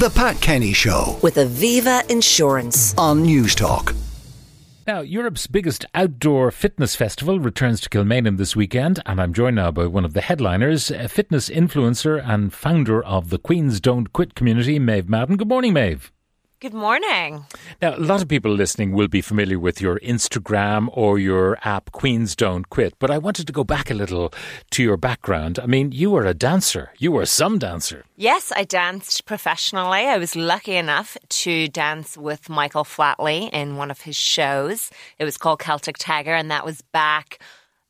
The Pat Kenny Show with Aviva Insurance. on News Talk. Now, Europe's biggest outdoor fitness festival returns to Kilmainham this weekend, and I'm joined now by one of the headliners, a fitness influencer and founder of the Queens Don't Quit community, Maeve Madden. Good morning, Maeve. Good morning. Now, a lot of people listening will be familiar with your Instagram or your app, Queens Don't Quit, but I wanted to go back a little to your background. I mean, you were a dancer, you were some dancer. Yes, I danced professionally. I was lucky enough to dance with Michael Flatley in one of his shows. It was called Celtic Tiger, and that was back.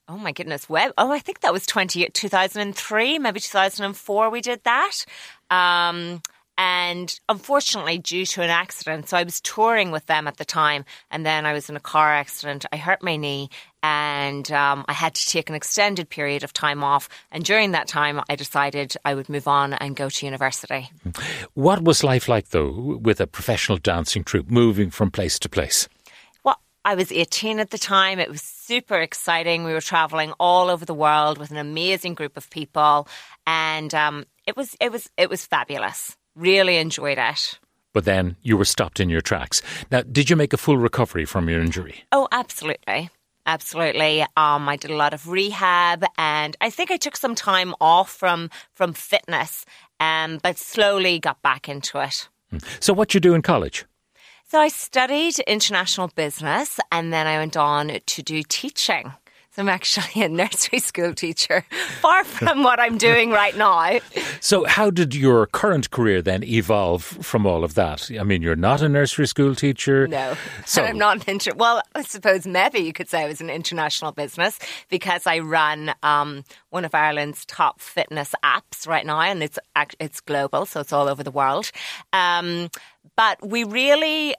Oh my goodness, web. Oh, I think that was 20, 2003, maybe 2004 we did that. Um, and unfortunately, due to an accident, so I was touring with them at the time, and then I was in a car accident. I hurt my knee, and um, I had to take an extended period of time off. And during that time, I decided I would move on and go to university. What was life like, though, with a professional dancing troupe moving from place to place? Well, I was 18 at the time. It was super exciting. We were traveling all over the world with an amazing group of people, and um, it was it was it was fabulous. Really enjoyed it. But then you were stopped in your tracks. Now, did you make a full recovery from your injury? Oh, absolutely. Absolutely. Um, I did a lot of rehab and I think I took some time off from from fitness, um, but slowly got back into it. So, what you do in college? So I studied international business and then I went on to do teaching. So I'm actually a nursery school teacher, far from what I'm doing right now. So, how did your current career then evolve from all of that? I mean, you're not a nursery school teacher. No, So- I'm not an inter. Well, I suppose maybe you could say I was an international business because I run um, one of Ireland's top fitness apps right now, and it's it's global, so it's all over the world. Um, but we really.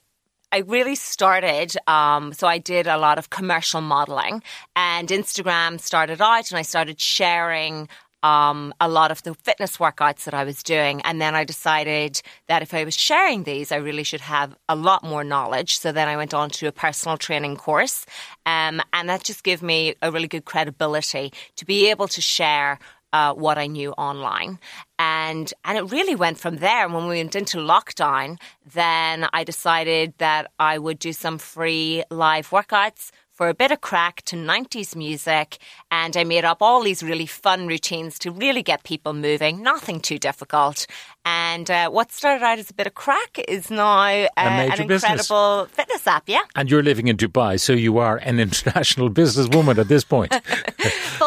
I really started, um, so I did a lot of commercial modeling, and Instagram started out, and I started sharing um, a lot of the fitness workouts that I was doing. And then I decided that if I was sharing these, I really should have a lot more knowledge. So then I went on to a personal training course. Um, and that just gave me a really good credibility to be able to share uh, what I knew online. And and it really went from there. And when we went into lockdown, then I decided that I would do some free live workouts for a bit of crack to 90s music. And I made up all these really fun routines to really get people moving, nothing too difficult. And uh, what started out as a bit of crack is now uh, major an business. incredible fitness app, yeah? And you're living in Dubai, so you are an international businesswoman at this point.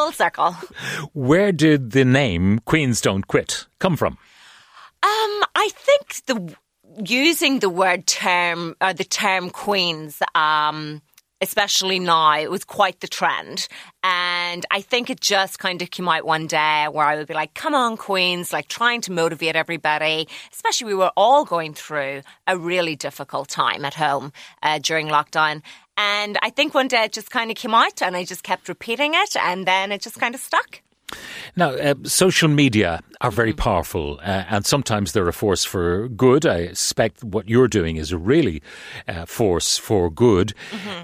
Full circle. Where did the name Queens Don't Quit come from? Um, I think the using the word term or the term queens, um, especially now, it was quite the trend. And I think it just kind of came out one day where I would be like, come on, queens, like trying to motivate everybody. Especially we were all going through a really difficult time at home uh, during lockdown. And I think one day it just kind of came out and I just kept repeating it and then it just kind of stuck. Now, uh, social media are very powerful, uh, and sometimes they're a force for good. I suspect what you're doing is a really uh, force for good.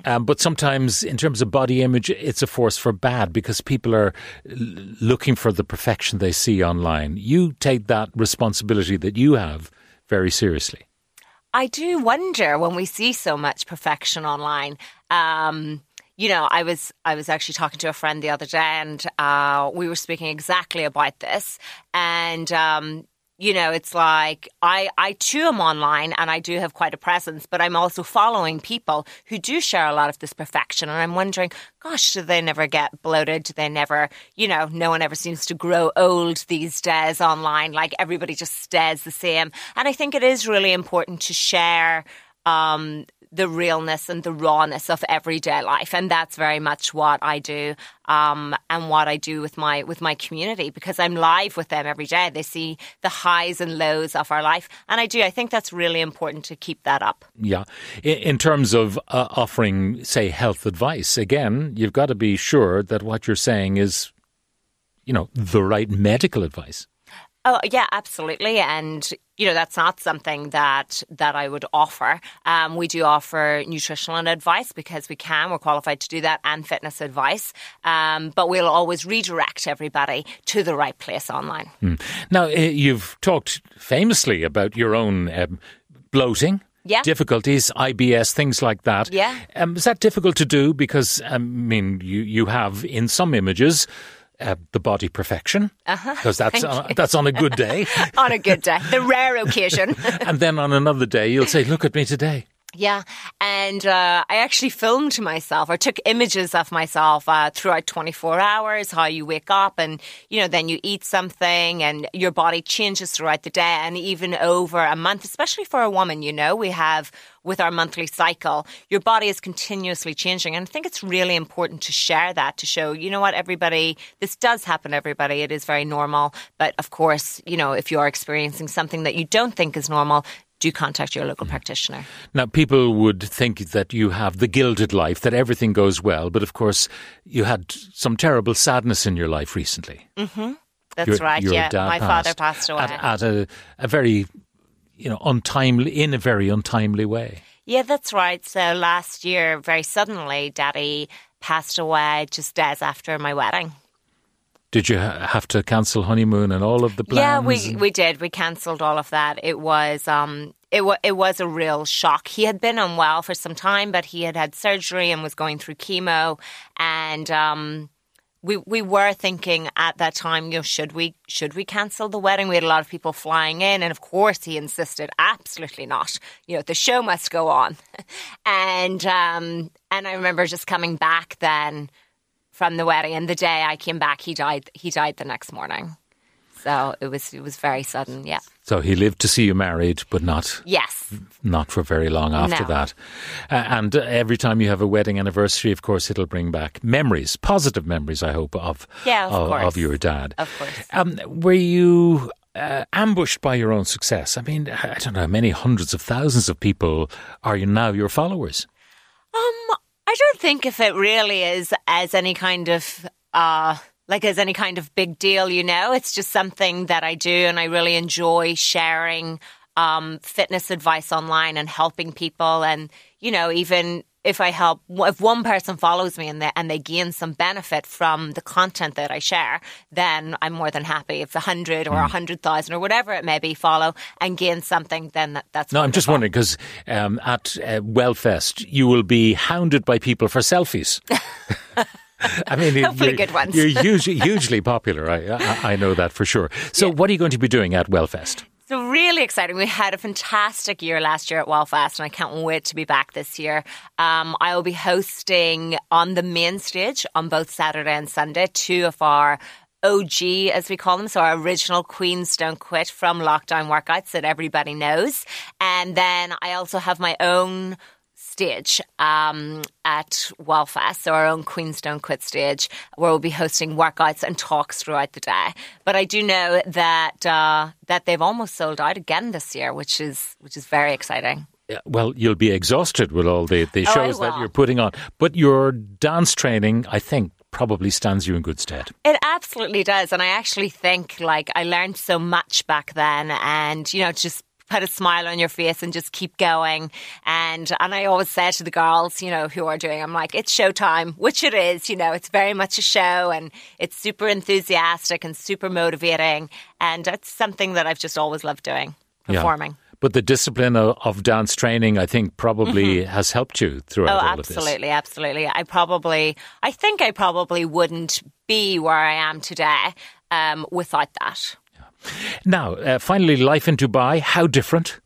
Um, but sometimes, in terms of body image, it's a force for bad because people are l- looking for the perfection they see online. You take that responsibility that you have very seriously. I do wonder when we see so much perfection online. Um, you know, I was I was actually talking to a friend the other day, and uh, we were speaking exactly about this. And um, you know, it's like I I too am online, and I do have quite a presence, but I'm also following people who do share a lot of this perfection, and I'm wondering, gosh, do they never get bloated? Do they never, you know, no one ever seems to grow old these days online. Like everybody just stays the same, and I think it is really important to share. Um, the realness and the rawness of everyday life, and that's very much what I do, um, and what I do with my with my community because I'm live with them every day. They see the highs and lows of our life, and I do. I think that's really important to keep that up. Yeah. In, terms of uh, offering, say, health advice, again, you've got to be sure that what you're saying is, you know, the right medical advice. Oh yeah, absolutely, and you know that's not something that that I would offer. Um, we do offer nutritional advice because we can. We're qualified to do that, and fitness advice. Um, but we'll always redirect everybody to the right place online. Now, uh, you've talked famously about your own um, bloating. Yeah. Difficulties, IBS, things like that. Yeah. Um, is that difficult to do? Because, I mean, you, you have in some images uh, the body perfection. Uh-huh. Because that's, uh, that's on a good day. On a good day, the rare occasion. and then on another day, you'll say, look at me today. Yeah, and uh, I actually filmed myself or took images of myself uh, throughout 24 hours, how you wake up and, you know, then you eat something and your body changes throughout the day and even over a month, especially for a woman, you know, we have with our monthly cycle, your body is continuously changing. And I think it's really important to share that to show, you know what, everybody, this does happen everybody. It is very normal. But of course, you know, if you are experiencing something that you don't think is normal, do contact your local practitioner. Now, people would think that you have the gilded life, that everything goes well, but of course, you had some terrible sadness in your life recently. Mm-hmm. That's Your- right. your yeah, my father passed away. at, at a, a very, you know, untimely, in a very untimely way. yeah, that's right. So last year, very suddenly, Daddy passed away just days after my wedding. Did you have to cancel honeymoon and all of the plans? Yeah, we we did. We cancelled all of that. It was um it was it was a real shock. He had been unwell for some time, but he had had surgery and was going through chemo, and um. We we were thinking at that time, you know, should we should we cancel the wedding? We had a lot of people flying in, and of course he insisted, absolutely not. You know, the show must go on. and um, and I remember just coming back then from the wedding, and the day I came back, he died. He died the next morning. So it was it was very sudden. Yeah. So he lived to see you married, but not Yes. not for very long after No. that. Uh, and uh, every time you have a wedding anniversary, of course, it'll bring back memories, positive memories, I hope, of Yeah, of of, of your dad. Of course. Um, were you uh, ambushed by your own success? I mean, I don't know, many hundreds of thousands of people are you now your followers? I don't think if it really is as any kind of uh like as any kind of big deal, you know. It's just something that I do and I really enjoy sharing um fitness advice online and helping people and you know, even if I help, if one person follows me and they, and they gain some benefit from the content that I share, then I'm more than happy. If a hundred or a hundred thousand or whatever it may be follow and gain something, then that, that's No, I'm just wondering because um, at uh, Wellfest you will be hounded by people for selfies. I mean, Hopefully you're, good ones. You're hugely, hugely popular. I, I, I know that for sure. So, what are you going to be doing at Wellfest? So really exciting. We had a fantastic year last year at Wellfest, and I can't wait to be back this year. Um, I will be hosting on the main stage on both Saturday and Sunday two of our OG, as we call them, so our original Queens Don't Quit from lockdown workouts that everybody knows. And then I also have my own stage um, at Wellfest, so our own Queens Don't Quit stage, where we'll be hosting workouts and talks throughout the day. But I do know that uh, that they've almost sold out again this year, which is which is very exciting. Yeah, Well, you'll be exhausted with all the, the Oh, shows that you're putting on. But your dance training, I think, probably stands you in good stead. It absolutely does, and I actually think like I learned so much back then, and you know just put a smile on your face and just keep going. And and I always say to the girls, you know, who are doing, I'm like, it's showtime, which it is. You know, it's very much a show, and it's super enthusiastic and super motivating, and it's something that I've just always loved doing, Yeah. performing. But the discipline of, of dance training, I think, probably has helped you throughout Oh, all of this. absolutely, absolutely. I probably, I think I probably wouldn't be where I am today um, without that. Now, uh, finally, life in Dubai, how different?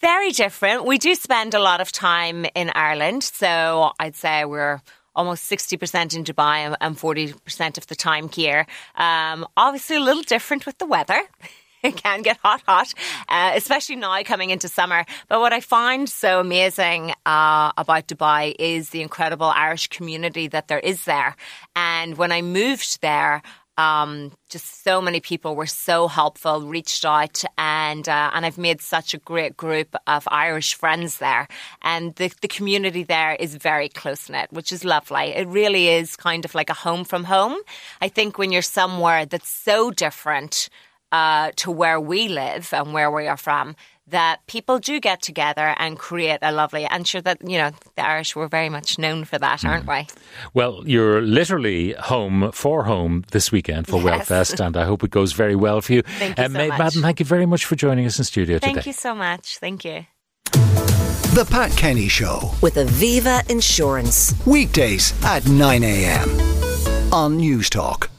Very different. We do spend a lot of time in Ireland. So I'd say we're almost 60% in Dubai and- and 40% of the time here. Um, obviously, a little different with the weather. It can get hot, hot, uh, especially now coming into summer. But what I find so amazing uh, about Dubai is the incredible Irish community that there is there. And when I moved there, um, just so many people were so helpful, reached out, and uh, and I've made such a great group of Irish friends there, and the the community there is very close knit, which is lovely. It really is kind of like a home from home. I think when you're somewhere that's so different. uh, to where we live and where we are from, that people do get together and create a lovely. And sure that you know the Irish were very much known for that, aren't we? Well, you're literally home for home this weekend for Yes. Wellfest, and I hope it goes very well for you. Thank you Uh, so Maeve much. Madden, thank you very much for joining us in studio Thank today. you so much. Thank you. The Pat Kenny Show. With Aviva Insurance. Weekdays at 9 a.m. on News Talk.